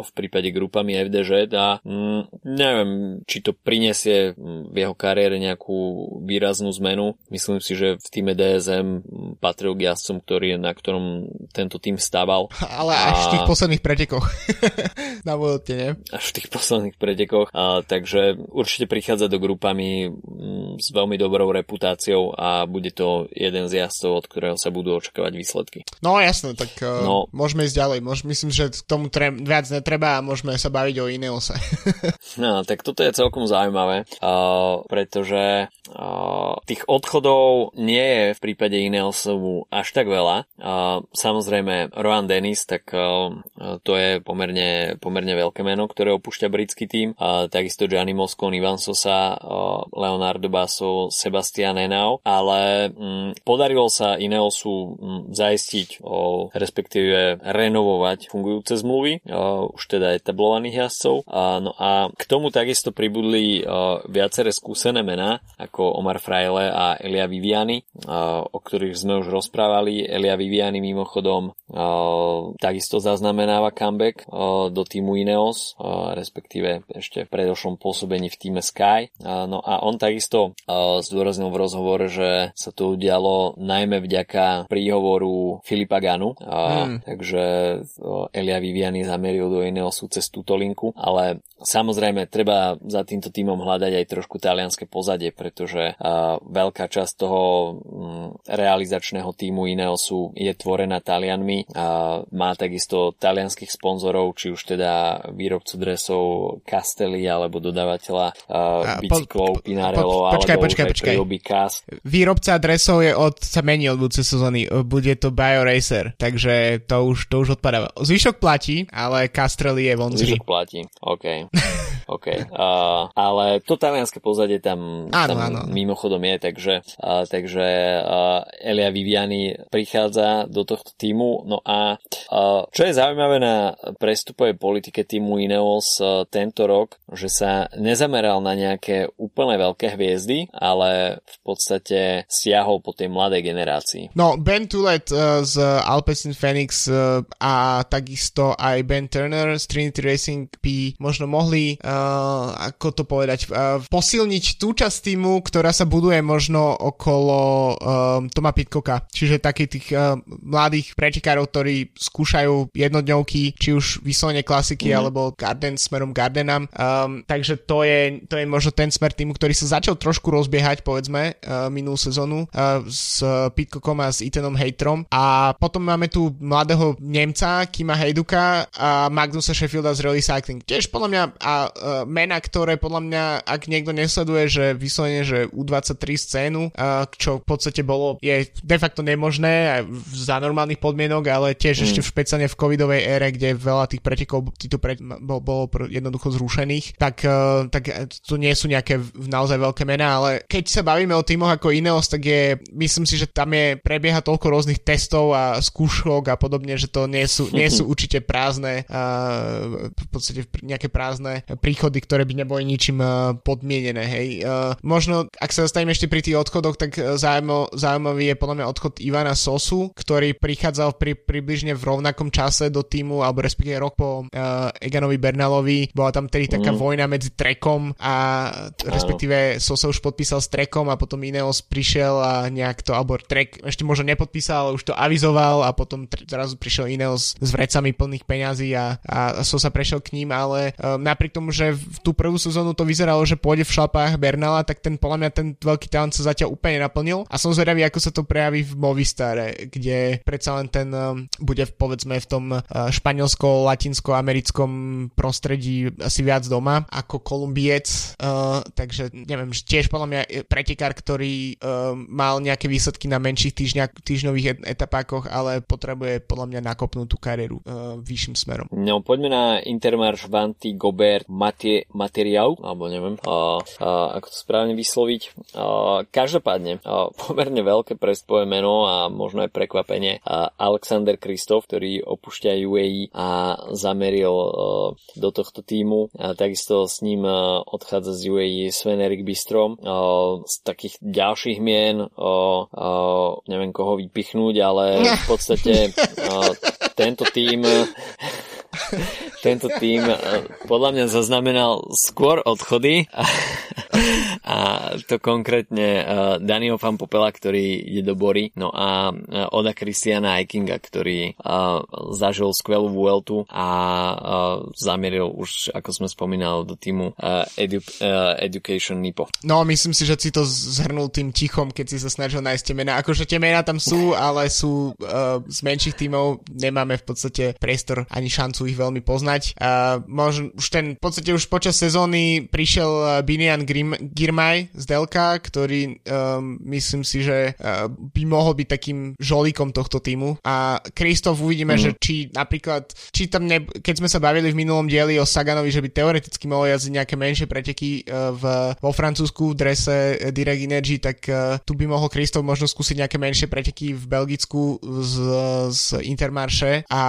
v prípade grupami FDŽ a mm, neviem, či to prinesie v jeho kariére nejakú výraznú zmenu. Myslím si, že v týme DSM patril k jazdcom, ktorý, na ktorom tento tým stával. Ale až v tých posledných pretekoch. na Vuelte, nie? Až v tých posledných pretekoch. A, takže určite prichádza do grupami s veľmi dobrou reputáciou a bude to jeden z jazdcov, od ktorého sa budú očakávať výsledky. No jasno, tak uh, no. môžeme ísť ďalej. Môž, myslím, že k tomu tre- viac netreba a môžeme sa baviť o Ineose. no, tak toto je celkom zaujímavé, uh, pretože uh, tých odchodov nie je v prípade Ineosu až tak veľa. Samozrejme, Rohan Dennis, tak uh, to je pomerne, pomerne veľké meno, ktoré opúšťa britský tým. Takisto Gianni Moscon, Ivan Sosa, uh, Leonardo Basso, Sebastian Enau, ale um, podarilo sa Ineosu um, zaistiť, respektíve renovovať fungujúce zmluvy, uh, už teda etablovaných jazdcov. No a k tomu takisto pribudli viaceré skúsené mená, ako Omar Fraile a Elia Viviani, uh, o ktorých sme už rozprávali. Elia Viviani mimochodom uh, takisto zaznamenáva comeback uh, do týmu Ineos, respektíve ešte v predošlom pôsobení v týme Sky. No a on takisto zdôraznil v rozhovore, že sa to udialo najmä vďaka príhovoru Filipa Ganu, hmm. takže Elia Viviani zameril do Ineosu cez túto linku, ale samozrejme treba za týmto týmom hľadať aj trošku talianské pozadie, pretože uh, veľká časť toho um, realizačného týmu Ineosu je tvorená Talianmi a má takisto talianských sponzorov, či už teda výrobcu dresov Castelli alebo dodávateľa uh, bicyklov po, Pinarello po, počkaj, alebo počkaj, počkaj. Výrobca dresov je od, sa mení od budúcej sezóny, bude to BioRacer, takže to už, to už odpadáva. Zvyšok platí, ale Castelli je von Zvyšok platí, OK. OK. Uh, ale to talianské pozadie tam, áno, tam áno. mimochodom je, takže, uh, takže uh, Elia Viviani prichádza do tohto týmu. No a uh, čo je zaujímavé na prestupovej politike týmu Ineos uh, tento rok, že sa nezameral na nejaké úplne veľké hviezdy, ale v podstate siahol po tej mladej generácii. No, Ben Tulet uh, z Alpecin Phoenix uh, a takisto aj Ben Turner z Trinity Racing by možno mohli uh, ako to povedať, uh, posilniť tú časť týmu, ktorá sa buduje možno okolo uh, Toma Pitkoka. Čiže takých tých uh, mladých pretekárov, ktorí skúšajú jednodňovky, či už vyslovene klasiky, mm-hmm. alebo Garden smerom Gardenam. Um, takže to je, to je možno ten smer týmu, ktorý sa začal trošku rozbiehať, povedzme, uh, minulú sezónu uh, s Pitkokom a s Ethanom Haterom. A potom máme tu mladého Nemca, Kima Hejduka a Magnusa Sheffielda z Rally Cycling. Tiež podľa mňa a uh, mena, ktoré podľa mňa, ak niekto nesleduje, že vyslovene, že U23 scénu, čo v podstate bolo, je de facto nemožné za normálnych podmienok, ale tiež mm. ešte v špeciálne v covidovej ére, kde veľa tých pretekov títo pre, bolo, bolo jednoducho zrušených, tak, uh, tak to nie sú nejaké naozaj veľké mená, ale keď sa bavíme o týmoch ako Ineos, tak je, myslím si, že tam je, prebieha toľko rôznych testov a skúšok a podobne, že to nie sú, nie sú určite prázdne, uh, v podstate nejaké prázdne príchody, ktoré by neboli ničím uh, podmienené, hej. Uh, možno, ak sa dostaneme ešte pri tých odchodoch, tak uh, zaujímav, zaujímavý je podľa mňa odchod Ivana Sosu, ktorý prichádzal pri, približne v rovnakom čase do týmu, alebo respektíve rok po uh, Eganovi Bernalovi. Bola tam tedy taká mm. vojna medzi Trekom a respektíve Sosa už podpísal s Trekom a potom Ineos prišiel a nejak to, alebo Trek ešte možno nepodpísal, ale už to avizoval a potom zrazu prišiel Ineos s vrecami plných peňazí a, a Sosa prešiel k ním, ale uh, napriek tomu, že v tú prvú sezónu to vyzeralo, že pôjde v šlapách Bernala, tak ten podľa mňa ten veľký talent sa zatiaľ úplne naplnil a som zvedavý, ako sa to prejaví v Movistare, kde predsa len ten um, bude povedzme v tom uh, španielsko-latinsko-americkom prostredí asi viac doma ako Kolumbiec, uh, takže neviem, tiež podľa mňa pretekár, ktorý uh, mal nejaké výsledky na menších týždňa, týždňových etapákoch, ale potrebuje podľa mňa nakopnúť tú kariéru uh, vyšším smerom. No poďme na Intermarš Vanty Gobert Matie, materiál, alebo neviem, a, a, ako to správne vysloviť. A, každopádne, pomerne veľké prestpoje meno a možno aj prekvapenie. Alexander Kristof, ktorý opúšťa UAE a zameril do tohto týmu. Takisto s ním odchádza z UAE Sven Erik Bistrom. Z takých ďalších mien, neviem koho vypichnúť, ale v podstate tento tým tento tým podľa mňa zaznamenal skôr odchody a, to konkrétne uh, Daniel Van Popela, ktorý ide do Bory, no a uh, Oda Christiana Eikinga, ktorý uh, zažil skvelú Vueltu a uh, zamieril už, ako sme spomínali, do týmu uh, edu, uh, Education Nipo. No, myslím si, že si to zhrnul tým tichom, keď si sa snažil nájsť tie mená. Akože tie mená tam sú, ale sú uh, z menších tímov, nemáme v podstate priestor ani šancu ich veľmi poznať. Uh, možno už ten, v podstate už počas sezóny prišiel Binian Grim, Girmay z Delka, ktorý um, myslím si, že uh, by mohol byť takým žolíkom tohto týmu. A Kristof uvidíme, mm. že či napríklad, či tam ne, keď sme sa bavili v minulom dieli o Saganovi, že by teoreticky mohol jazdiť nejaké menšie preteky uh, v, vo Francúzsku v drese Direct Energy, tak uh, tu by mohol Kristof možno skúsiť nejaké menšie preteky v Belgicku z, z Intermarše a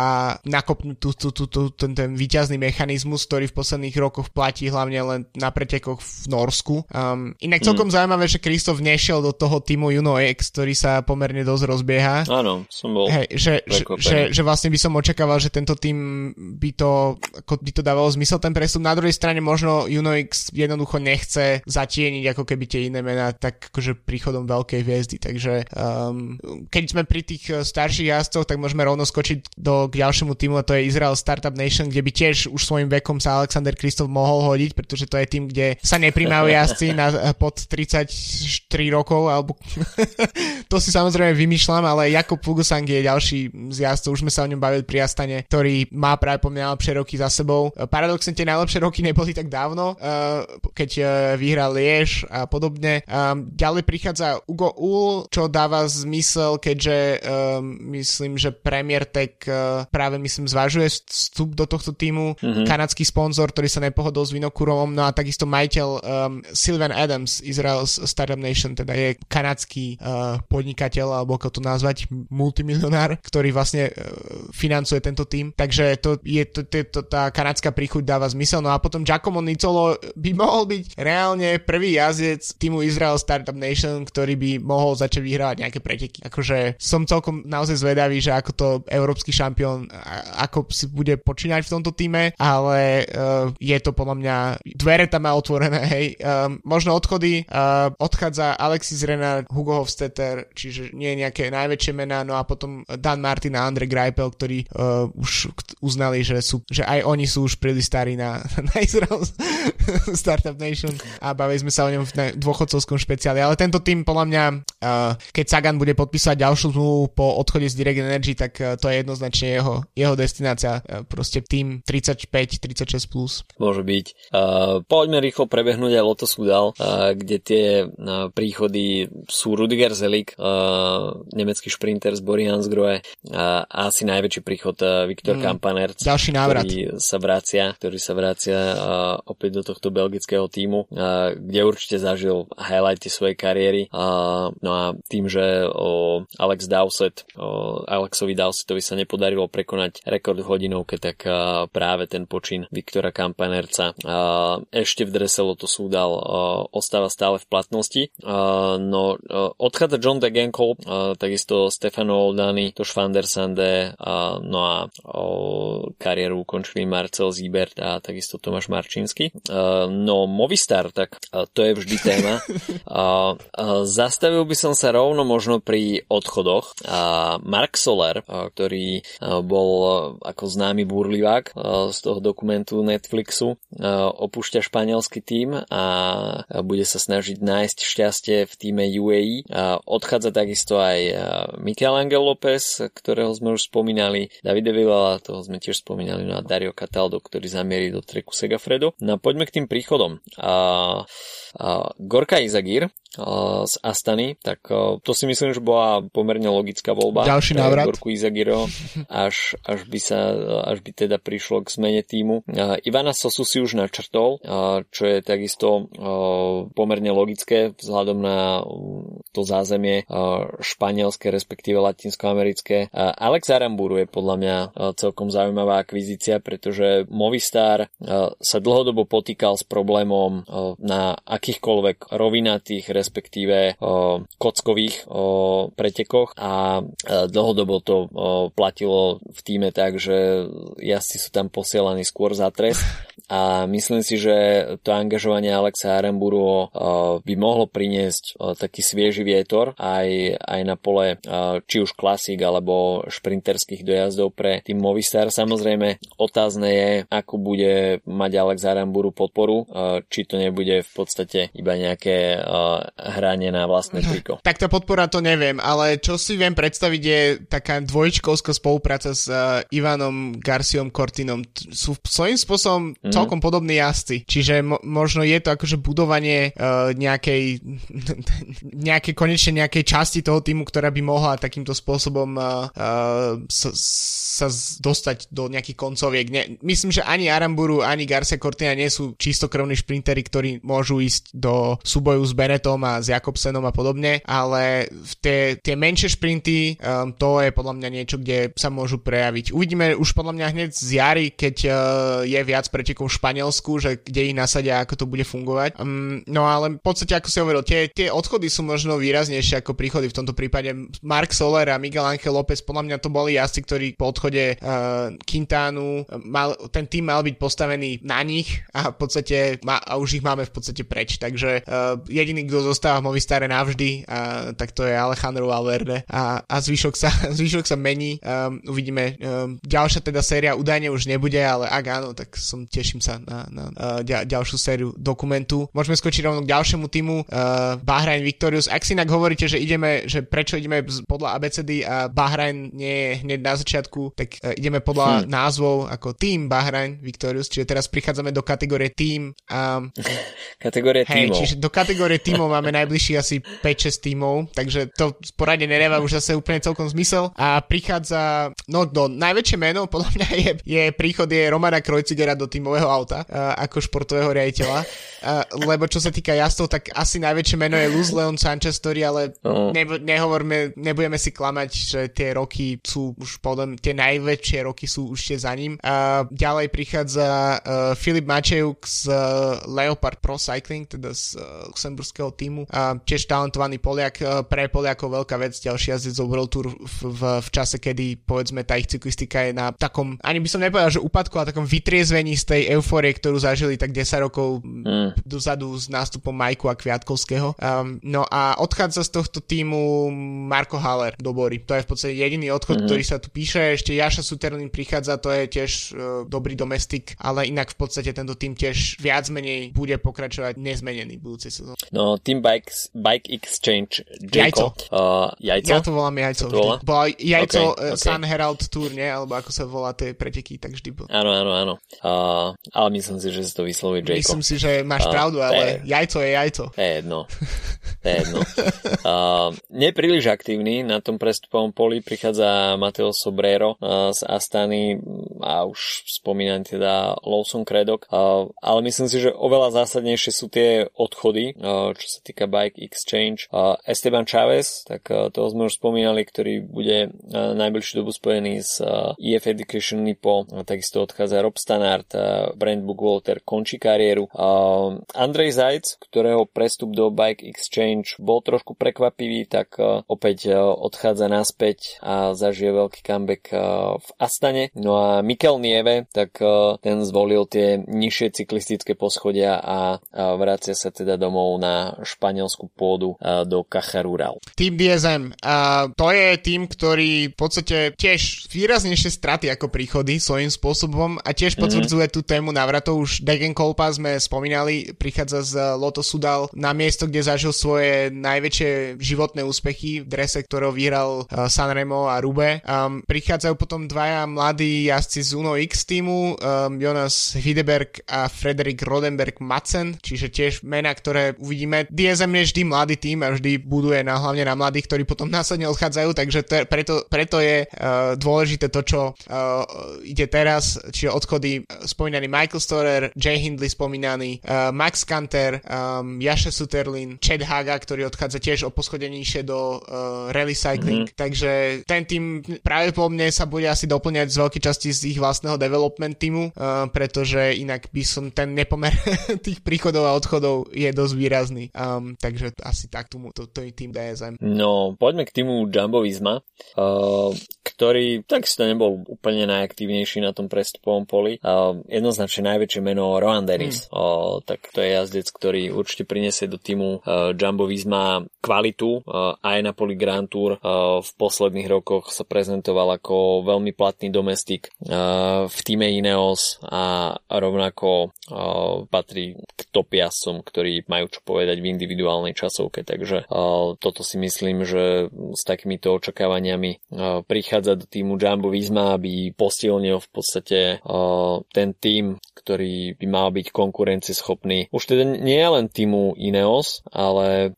nakopnúť tu, tu, tu, tu, ten, ten výťazný mechanizmus, ktorý v posledných rokoch platí hlavne len na pretekoch v Norsku. Um, inak mm. celkom mm. zaujímavé, že Kristof nešiel do toho týmu Juno X, ktorý sa pomerne dosť rozbieha. Áno, som bol Hej, že, že, že, že vlastne by som očakával, že tento tým by to, ako by to dávalo zmysel ten prestup. Na druhej strane možno Juno X jednoducho nechce zatieniť ako keby tie iné mená tak akože príchodom veľkej hviezdy. Takže um, keď sme pri tých eh, starších jazdcoch, tak môžeme rovno skočiť do k ďalšiemu týmu a to je Israel Startup Nation, kde by tiež už svojim vekom sa Alexander Kristof mohol hodiť, pretože to je tým, kde sa nepríjmajú jazdci na, eh, pod 33 rokov, alebo to si samozrejme vymýšľam, ale Jakub Fugusang je ďalší z jazdcov, už sme sa o ňom bavili pri Astane, ktorý má práve po mňa najlepšie roky za sebou. Eh, paradoxne tie najlepšie roky neboli tak dávno, keď vyhral Liež a podobne. Ďalej prichádza Ugo Ul, čo dáva zmysel, keďže myslím, že Premier Tech práve myslím zvažuje vstup do tohto týmu. Mm-hmm. Kanadský sponzor, ktorý sa nepohodol s Vinokurovom, no a takisto majiteľ um, Sylvan Adams, Israel's Startup Nation, teda je kanadský uh, podnikateľ, alebo ako to nazvať, multimilionár, ktorý vlastne uh, financuje tento tým. Takže to je to, to, to, tá kanadská príchuť dáva zmysel. No a potom Giacomo Nicolo by mohol byť reálne prvý jazdec týmu Israel Startup Nation, ktorý by mohol začať vyhrávať nejaké preteky. Akože som celkom naozaj zvedavý, že ako to európsky šampión, ako si bude počínať v tomto týme, ale uh, je to podľa mňa, dvere tam má otvorené, hej. Um, možno odchody, uh, odchádza Alexis Renard, Hugo Hofstetter, čiže nie nejaké najväčšie mená, no a potom Dan Martin a Andre Greipel, ktorí uh, už uznali, že, sú, že aj oni sú už príliš starí na, na Israel Startup Nation a bavili sme sa o ňom v dôchodcovskom špeciáli, ale tento tým podľa mňa, uh, keď Sagan bude podpísať ďalšiu zmluvu po odchode z Direct Energy, tak uh, to je jednoznačne jeho, jeho destinácia, uh, proste tým 35-36+. Plus. Môže byť. Uh, poďme rýchlo prebehnúť aj Lotus Udal, kde tie príchody sú Rudiger Zelik, nemecký šprinter z Boriansgrohe a asi najväčší príchod Viktor mm, Kampanerc, ďalší návrat. ktorý sa vracia, ktorý sa vracia opäť do tohto belgického týmu, kde určite zažil highlighty svojej kariéry. No a tým, že Alex Dowsett, Alexovi Dowsettovi sa nepodarilo prekonať rekord v hodinovke, tak práve ten počin Viktora Kampanerca ešte v drese Lotus Udal uh, ostáva stále v platnosti. No odchádza John Degenkolb, uh, takisto Stefano Oldani, Toš van der Sande, no a kariéru ukončili Marcel Ziebert a takisto Tomáš Marčinsky. Uh, no Movistar, tak to je vždy téma. Zastavil by som sa rovno možno pri odchodoch. Mark Soler, ktorý bol ako známy burlivák z toho dokumentu Netflixu, opúšťa španielský tím a bude sa snažiť nájsť šťastie v týme UAE. Odchádza takisto aj Miguel Angel López, ktorého sme už spomínali, Davide Villa, toho sme tiež spomínali, no a Dario Cataldo, ktorý zamierí do treku Segafredo. No a poďme k tým príchodom. Uh, uh, Gorka Izagir, z Astany, tak to si myslím, že bola pomerne logická voľba. Ďalší návrat. Gorku Izagiro, až, až, by sa, až by teda prišlo k zmene týmu. Ivana Sosu si už načrtol, čo je takisto pomerne logické vzhľadom na to zázemie španielské, respektíve latinskoamerické. Alex Aramburu je podľa mňa celkom zaujímavá akvizícia, pretože Movistar sa dlhodobo potýkal s problémom na akýchkoľvek rovinatých, respektíve kockových pretekoch a e, dlhodobo to platilo v týme tak, že jazdci sú tam posielaní skôr za trest a myslím si, že to angažovanie Alexa Aremburu by mohlo priniesť taký svieži vietor aj, aj na pole či už klasík alebo šprinterských dojazdov pre tým Movistar. Samozrejme otázne je, ako bude mať Alex Aramburu podporu, či to nebude v podstate iba nejaké hranie na vlastné triko. Tak tá podpora to neviem, ale čo si viem predstaviť je taká dvojčkovská spolupráca s Ivanom Garciom Cortinom. Sú svojím spôsobom mm celkom podobní jazdci. Čiže mo- možno je to akože budovanie uh, nejakej, nejakej, konečne nejakej časti toho týmu, ktorá by mohla takýmto spôsobom uh, uh, sa, sa dostať do nejakých koncoviek. Ne, myslím, že ani Aramburu, ani Garcia Cortina nie sú čistokrvní šprintery, ktorí môžu ísť do súboju s Benetom a s Jakobsenom a podobne, ale tie, tie menšie šprinty, um, to je podľa mňa niečo, kde sa môžu prejaviť. Uvidíme už podľa mňa hneď z jary, keď uh, je viac pretekov v Španielsku, že kde ich nasadia, ako to bude fungovať. Um, no ale v podstate, ako si hovoril, tie, tie odchody sú možno výraznejšie ako príchody v tomto prípade. Mark Soler a Miguel Ángel López, podľa mňa to boli jazdci, ktorí po odchode uh, Quintánu, mal, ten tým mal byť postavený na nich a v podstate ma, a už ich máme v podstate preč. Takže uh, jediný, kto zostáva v Movistare navždy, uh, tak to je Alejandro Valverde a, a zvyšok, sa, zvyšok sa mení. Um, uvidíme. Um, ďalšia teda séria údajne už nebude, ale ak áno, tak som teším sa na, na uh, ďalšiu sériu dokumentu. Môžeme skočiť rovno k ďalšiemu týmu uh, Bahrain Victorious. Ak si inak hovoríte, že ideme, že prečo ideme podľa ABCD a Bahrain nie je hneď na začiatku, tak uh, ideme podľa hmm. názvov ako Team Bahrain Victorious, čiže teraz prichádzame do kategórie Team. Um, kategórie hej, tímov. Čiže do kategórie tímov máme najbližší asi 5-6 tímov, takže to poradne nedáva už zase úplne celkom zmysel. A prichádza, no do najväčšie meno podľa mňa je, je príchod je Romana Krojcigera do tímového auta uh, ako športového riaditeľa. Lebo čo sa týka jazdov, tak asi najväčšie meno je Luz Leon Sanchez, ktorý ale uh. ne, nehovorme, nebudeme si klamať, že tie roky sú už podľa tie najväčšie roky sú už tie za ním. Uh, ďalej prichádza uh, Filip Mačejuk z uh, Leopard Pro Cycling, teda z uh, luxemburského týmu. Uh, tiež talentovaný Poliak, uh, pre Poliakov veľká vec, ďalší jazdec z World Tour v, v, v čase, kedy povedzme tá ich cyklistika je na takom, ani by som nepovedal, že úpadku, ale takom vytriezvení z tej euforie, ktorú zažili tak 10 rokov mm. Dozadu s nástupom Majku a Kviatkovského. Um, no a odchádza z tohto týmu Marko Haller do Bory. To je v podstate jediný odchod, mm. ktorý sa tu píše. Ešte Jaša Suterlin prichádza, to je tiež uh, dobrý domestik, ale inak v podstate tento tým tiež viac menej bude pokračovať nezmenený budúci sezón. No, Team Bikes, Bike Exchange Jayco. Jajco. Uh, jajco. Ja to volám Jajco. To volá? Bola Jajco okay, uh, okay. Sun Herald Tour, nie? Alebo ako sa volá tie preteky, tak vždy bol. Áno, áno, áno. Uh, ale myslím si, že si to vyslovuje Jayco. Myslím si, že máš uh, pravdu, ale je, jajco je jajco. Je jedno. Je jedno. uh, nepríliš aktívny na tom prestupovom poli prichádza Mateo Sobrero uh, z Astany a už spomínam teda Lawson Credok, uh, ale myslím si, že oveľa zásadnejšie sú tie odchody, uh, čo sa týka Bike Exchange. Uh, Esteban Chavez, tak uh, toho sme už spomínali, ktorý bude uh, najbližšiu dobu spojený s uh, EF Education Nipo, uh, takisto odchádza Rob Stannard, uh, Brand Bookwalter končí kariéru. Uh, Andrej Zajc, ktorého prestup do Bike Exchange bol trošku prekvapivý, tak uh, opäť uh, odchádza naspäť a zažije veľký comeback uh, v Astane. No a Mikel Nieve, tak ten zvolil tie nižšie cyklistické poschodia a vracia sa teda domov na španielskú pôdu do Cacharural. Tým DSM, uh, to je tým, ktorý v podstate tiež výraznejšie straty ako príchody svojím spôsobom a tiež mhm. potvrdzuje mm-hmm. tú tému návratov. Už Degen Kolpa sme spomínali, prichádza z Loto Sudal na miesto, kde zažil svoje najväčšie životné úspechy v drese, ktorého vyhral uh, Sanremo a Rube. Um, prichádzajú potom dvaja mladí jazdci z Uno X týmu, um, Jonas Hideberg a Frederik Rodenberg Madsen, čiže tiež mená, ktoré uvidíme. DSM je vždy mladý tým a vždy buduje na, hlavne na mladých, ktorí potom následne odchádzajú, takže te, preto, preto je uh, dôležité to, čo uh, ide teraz, čiže odchody spomínaný Michael Storer, Jay Hindley spomínaný, uh, Max Kanter, um, Jaše Suterlin, Chad Haga, ktorý odchádza tiež o poschodenejšie do uh, rally cycling, mm-hmm. takže ten tým práve po mne sa bude asi doplňať z veľkej časti z ich vlastného development týmu, uh, pretože inak by som ten nepomer tých príchodov a odchodov je dosť výrazný. Um, takže asi tak tomu, to, to je tým DSM. No, poďme k týmu Jumbo Visma, uh, ktorý takisto nebol úplne najaktívnejší na tom prestupovom poli. Uh, jednoznačne najväčšie meno Rohan Dennis, mm. uh, tak to je jazdec, ktorý určite prinesie do týmu uh, Jumbo Visma kvalitu uh, aj na poli Grand Tour. Uh, v posledných rokoch sa prezentoval ako veľmi platný domestik v týme Ineos a rovnako patrí k top ktorí majú čo povedať v individuálnej časovke, takže toto si myslím, že s takýmito očakávaniami prichádza do týmu Jumbo Visma, aby posilnil v podstate ten tým, ktorý by mal byť konkurencieschopný. Už teda nie len týmu Ineos, ale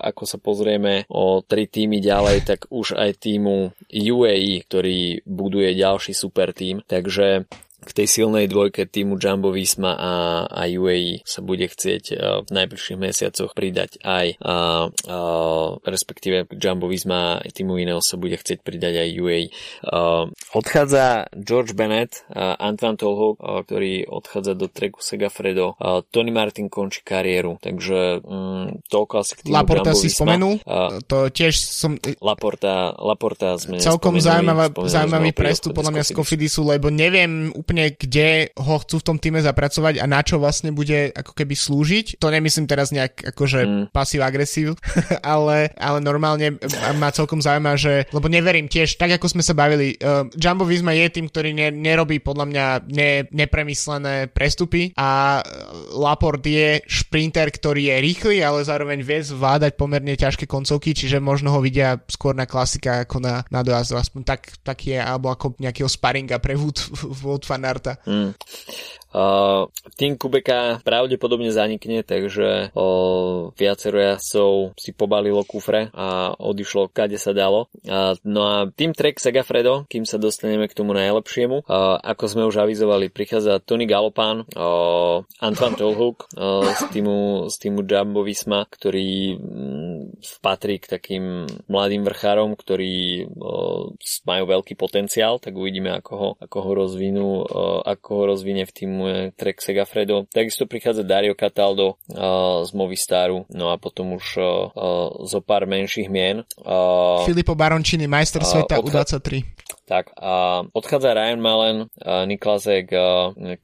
ako sa pozrieme o tri týmy ďalej, tak už aj týmu UAE, ktorý buduje ďalší super tým. Takže k tej silnej dvojke týmu Jumbo Visma a, a UAE sa bude chcieť uh, v najbližších mesiacoch pridať aj uh, uh, respektíve Jumbo Visma a týmu Ineos sa bude chcieť pridať aj UAE. Uh, odchádza George Bennett, uh, Antoine Tolho, uh, ktorý odchádza do treku Segafredo, uh, Tony Martin končí kariéru, takže um, toľko asi k týmu Laporta Jumbo si Visma. spomenul, uh, to tiež som... Laporta, Laporta sme Celkom zaujímavá, zaujímavý prestup podľa mňa z Kofidisu, lebo neviem úplne úplne, kde ho chcú v tom týme zapracovať a na čo vlastne bude ako keby slúžiť. To nemyslím teraz nejak akože mm. pasív-agresív, ale, ale normálne ma celkom zaujíma, že, lebo neverím tiež, tak ako sme sa bavili, uh, Jumbo Visma je tým, ktorý ne, nerobí podľa mňa ne, nepremyslené prestupy a Laport je šprinter, ktorý je rýchly, ale zároveň vie zvládať pomerne ťažké koncovky, čiže možno ho vidia skôr na klasika ako na, na dojazdu, aspoň tak, tak je, alebo ako nejakého sparinga pre Wood, Wood fan Narta. Mm. Uh, tým Kubeka pravdepodobne zanikne, takže uh, viacero jazdcov si pobalilo kufre a odišlo kade sa dalo. No a tým Trek Segafredo, kým sa dostaneme k tomu najlepšiemu, uh, ako sme už avizovali, prichádza Tony Galopán, Antoine Tolhook uh, z, týmu, z týmu Jumbo Visma, ktorý um, patrí k takým mladým vrchárom, ktorí majú veľký potenciál, tak uvidíme, ako ho, ako ho rozvinú, ako ho rozvinie v týmu Trek Segafredo. Takisto prichádza Dario Cataldo uh, z Movistaru, no a potom už uh, zo pár menších mien. Uh, Filippo Baroncini, majster uh, sveta odchá... U23. Tak a odchádza Ryan Malen, Niklasek,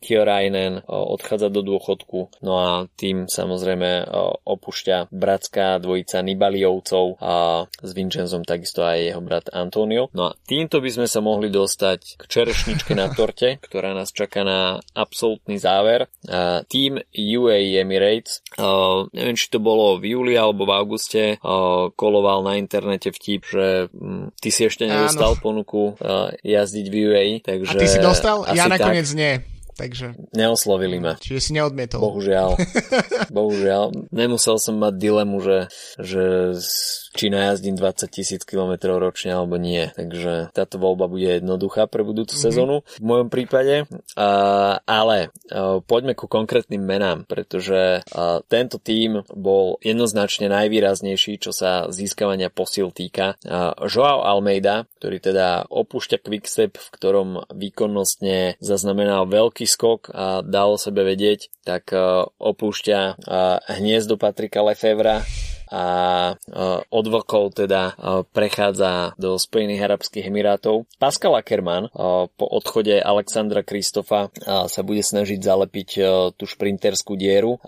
Kio Rainen uh, odchádza do dôchodku, no a tým samozrejme opúšťa bratská dvojica Nibaliovcov a s Vincenzom takisto aj jeho brat Antonio. No a týmto by sme sa mohli dostať k čerešničke na torte, ktorá nás čaká na absolútny záver. Tým UAE Emirates, neviem či to bolo v júli alebo v auguste, koloval na internete vtip, že um, ty si ešte nedostal Áno. ponuku uh, jazdiť v UAE. Takže A ty si dostal? Ja nakoniec tak. nie. Takže... Neoslovili ma. Čiže si neodmietol. Bohužiaľ. Bohužiaľ. Nemusel som mať dilemu, že, že či najazdím 20 tisíc km ročne alebo nie. Takže táto voľba bude jednoduchá pre budúcu mm-hmm. sezónu v mojom prípade. Uh, ale uh, poďme ku konkrétnym menám, pretože uh, tento tím bol jednoznačne najvýraznejší, čo sa získavania posil týka. Uh, Joao Almeida, ktorý teda opúšťa Quickstep, v ktorom výkonnostne zaznamenal veľký skok a dalo sebe vedieť, tak uh, opúšťa uh, hniezdo Patrika Lefevra a od vlkov teda prechádza do Spojených Arabských Emirátov. Pascal Ackermann po odchode Alexandra Kristofa sa bude snažiť zalepiť tú šprinterskú dieru,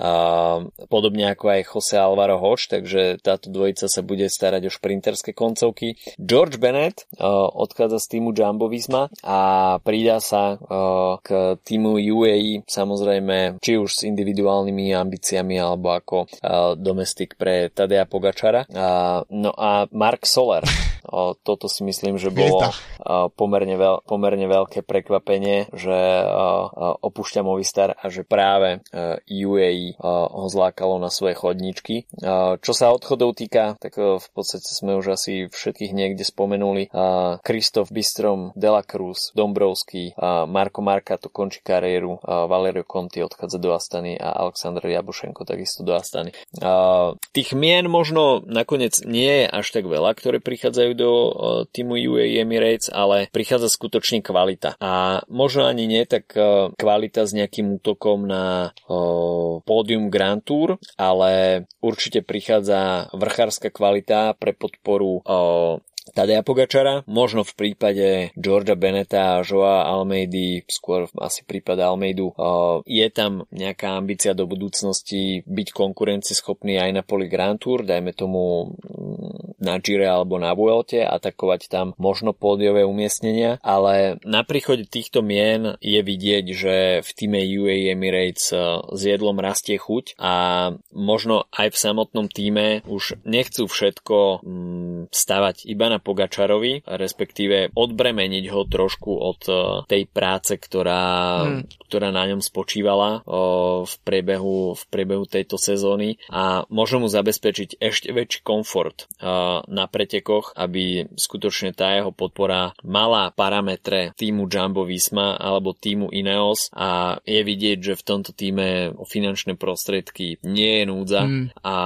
podobne ako aj Jose Alvaro Hoč, takže táto dvojica sa bude starať o šprinterské koncovky. George Bennett odchádza z týmu Jumbo Visma a pridá sa k týmu UAE samozrejme či už s individuálnymi ambíciami alebo ako domestik pre Tadej Tadea Pogačara. A, no a Mark Soler. Toto si myslím, že bolo pomerne, veľ, pomerne veľké prekvapenie, že opúšťa Movistar a že práve UAE o, ho zlákalo na svoje chodničky. O, čo sa odchodov týka, tak v podstate sme už asi všetkých niekde spomenuli. Kristof Bistrom, Dela Cruz, Dombrovský, Marko Marka to končí kariéru, Valerio Conti odchádza do Astany a Aleksandr Jabušenko takisto do Astany. Tých mien možno nakoniec nie je až tak veľa, ktoré prichádzajú do týmu UAE Emirates, ale prichádza skutočne kvalita. A možno ani nie tak kvalita s nejakým útokom na pódium Grand Tour, ale určite prichádza vrchárska kvalita pre podporu Tadea Pogačara, možno v prípade Georgia Beneta a Joa Almeidy, skôr asi prípade Almeidu, je tam nejaká ambícia do budúcnosti byť konkurencieschopný aj na poli Grand Tour, dajme tomu mm, na Gire alebo na Vuelte, atakovať tam možno pódiové umiestnenia, ale na príchode týchto mien je vidieť, že v týme UAE Emirates s jedlom rastie chuť a možno aj v samotnom týme už nechcú všetko mm, stavať iba na Pogačarovi, respektíve odbremeniť ho trošku od e, tej práce, ktorá, hmm. ktorá na ňom spočívala v, priebehu, v priebehu tejto sezóny a môže mu zabezpečiť ešte väčší komfort e, na pretekoch, aby skutočne tá jeho podpora mala parametre týmu Jumbo Visma alebo týmu Ineos a je vidieť, že v tomto týme o finančné prostriedky nie je núdza hmm. a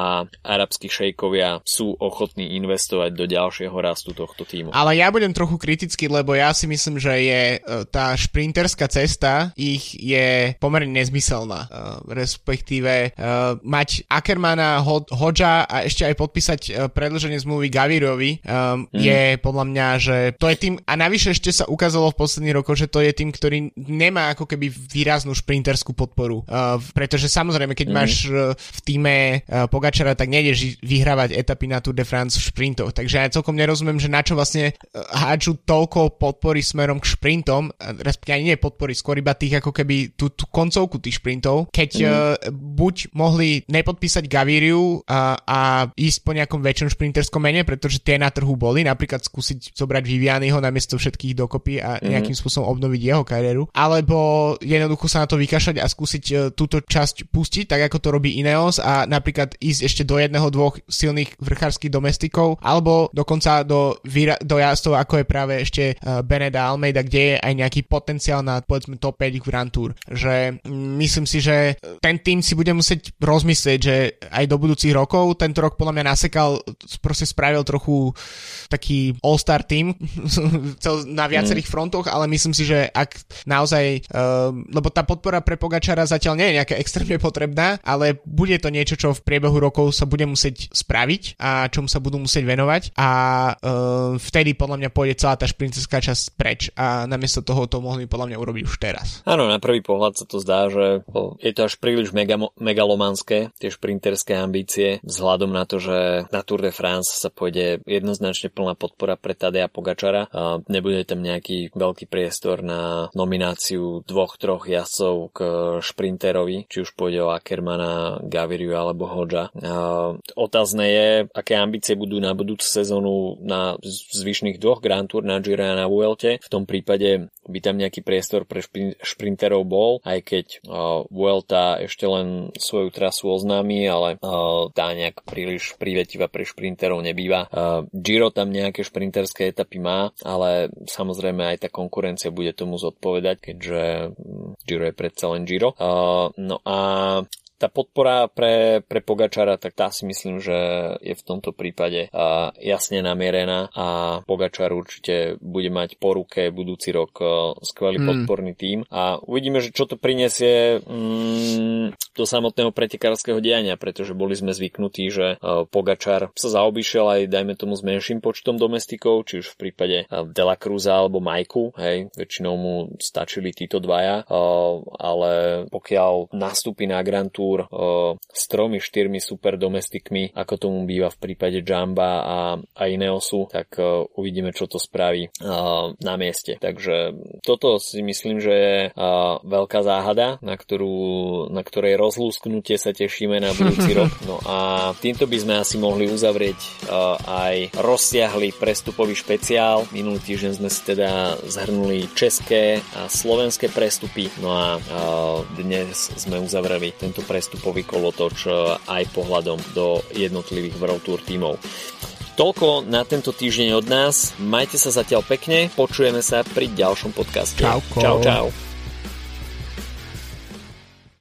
arabskí šejkovia sú ochotní investovať do ďalšieho rastu tohto týmu. Ale ja budem trochu kritický, lebo ja si myslím, že je e, tá šprinterská cesta ich je pomerne nezmyselná. Uh, respektíve uh, mať Ackermana, Hodža a ešte aj podpísať predlženie zmluvy Gavirovi um, mm. je podľa mňa, že to je tým, a navyše ešte sa ukázalo v posledných rokoch, že to je tým, ktorý nemá ako keby výraznú šprinterskú podporu. Uh, pretože samozrejme, keď mm. máš uh, v týme uh, Pogačara, tak nejdeš vyhrávať etapy na Tour de France v šprintoch. Takže ja celkom nerozumiem, že na čo vlastne e, hádžu toľko podpory smerom k šprintom, respektíve ani nie podpory, skôr iba tých ako keby tú, tú koncovku tých šprintov, keď mm. uh, buď mohli nepodpísať Gaviriu a, a ísť po nejakom väčšom šprinterskom mene, pretože tie na trhu boli, napríklad skúsiť zobrať Vivianyho namiesto všetkých dokopy a mm. nejakým spôsobom obnoviť jeho kariéru, alebo jednoducho sa na to vykašľať a skúsiť uh, túto časť pustiť, tak ako to robí Ineos a napríklad ísť ešte do jedného, dvoch silných vrchárskych domestikov, alebo dokonca do, do jazdov, ako je práve ešte uh, Beneda Almeida, kde je aj nejaký potenciál na povedzme top 5 Grand Tour. Že myslím si, že ten tým si bude musieť rozmyslieť, že aj do budúcich rokov, tento rok podľa mňa nasekal, proste spravil trochu taký all-star tým na viacerých mm. frontoch, ale myslím si, že ak naozaj, uh, lebo tá podpora pre Pogačara zatiaľ nie je nejaká extrémne potrebná, ale bude to niečo, čo v priebehu rokov sa bude musieť spraviť a čomu sa budú musieť venovať a uh, vtedy podľa mňa pôjde celá tá šprinterská časť preč a namiesto toho to mohli podľa mňa urobiť už teraz. Áno, na prvý pohľad sa to zdá, že je to až príliš mega- megalomanské, tie šprinterské ambície, vzhľadom na to, že na Tour de France sa pôjde jednoznačne plná podpora pre Tadea Pogačara. Nebude tam nejaký veľký priestor na nomináciu dvoch, troch jazdcov k šprinterovi, či už pôjde o Ackermana, Gaviriu alebo Hodža. Otázne je, aké ambície budú na budúcu sezónu na zvyšných dvoch Grand Tour na Gire a na Vuelte. V tom prípade by tam nejaký priestor pre šprinterov bol, aj keď Vuelta ešte len svoju trasu oznámi, ale tá nejak príliš privetivá pre šprinterov nebýva. Giro tam nejaké šprinterské etapy má, ale samozrejme aj tá konkurencia bude tomu zodpovedať, keďže mm, Giro je predsa len Giro. No a tá podpora pre, pre Pogačara, tak tá si myslím, že je v tomto prípade jasne namierená a Pogačar určite bude mať po ruke budúci rok uh, skvelý mm. podporný tím a uvidíme, že čo to prinesie mm, do samotného pretekárskeho diania, pretože boli sme zvyknutí, že uh, Pogačar sa zaobišiel aj dajme tomu s menším počtom domestikov, či už v prípade uh, Dela Cruza alebo Majku, hej, väčšinou mu stačili títo dvaja, ale pokiaľ nastúpi na Grand Tour s tromi, štyrmi super domestikmi, ako tomu býva v prípade Jamba a, a Ineosu, tak uvidíme, čo to spraví na mieste. Takže toto si myslím, že je veľká záhada, na, ktorú, na ktorej rozlúsknutie sa tešíme na budúci rok. No a týmto by sme asi mohli uzavrieť aj rozsiahly prestupový špeciál. Minulý týždeň sme si teda zhrnuli české a slovenské prestupy. No a dnes sme uzavreli tento prestup prestupový kolotoč e, aj pohľadom do jednotlivých World Tour tímov. Toľko na tento týždeň od nás. Majte sa zatiaľ pekne, počujeme sa pri ďalšom podcaste. Čauko. Čau, čau.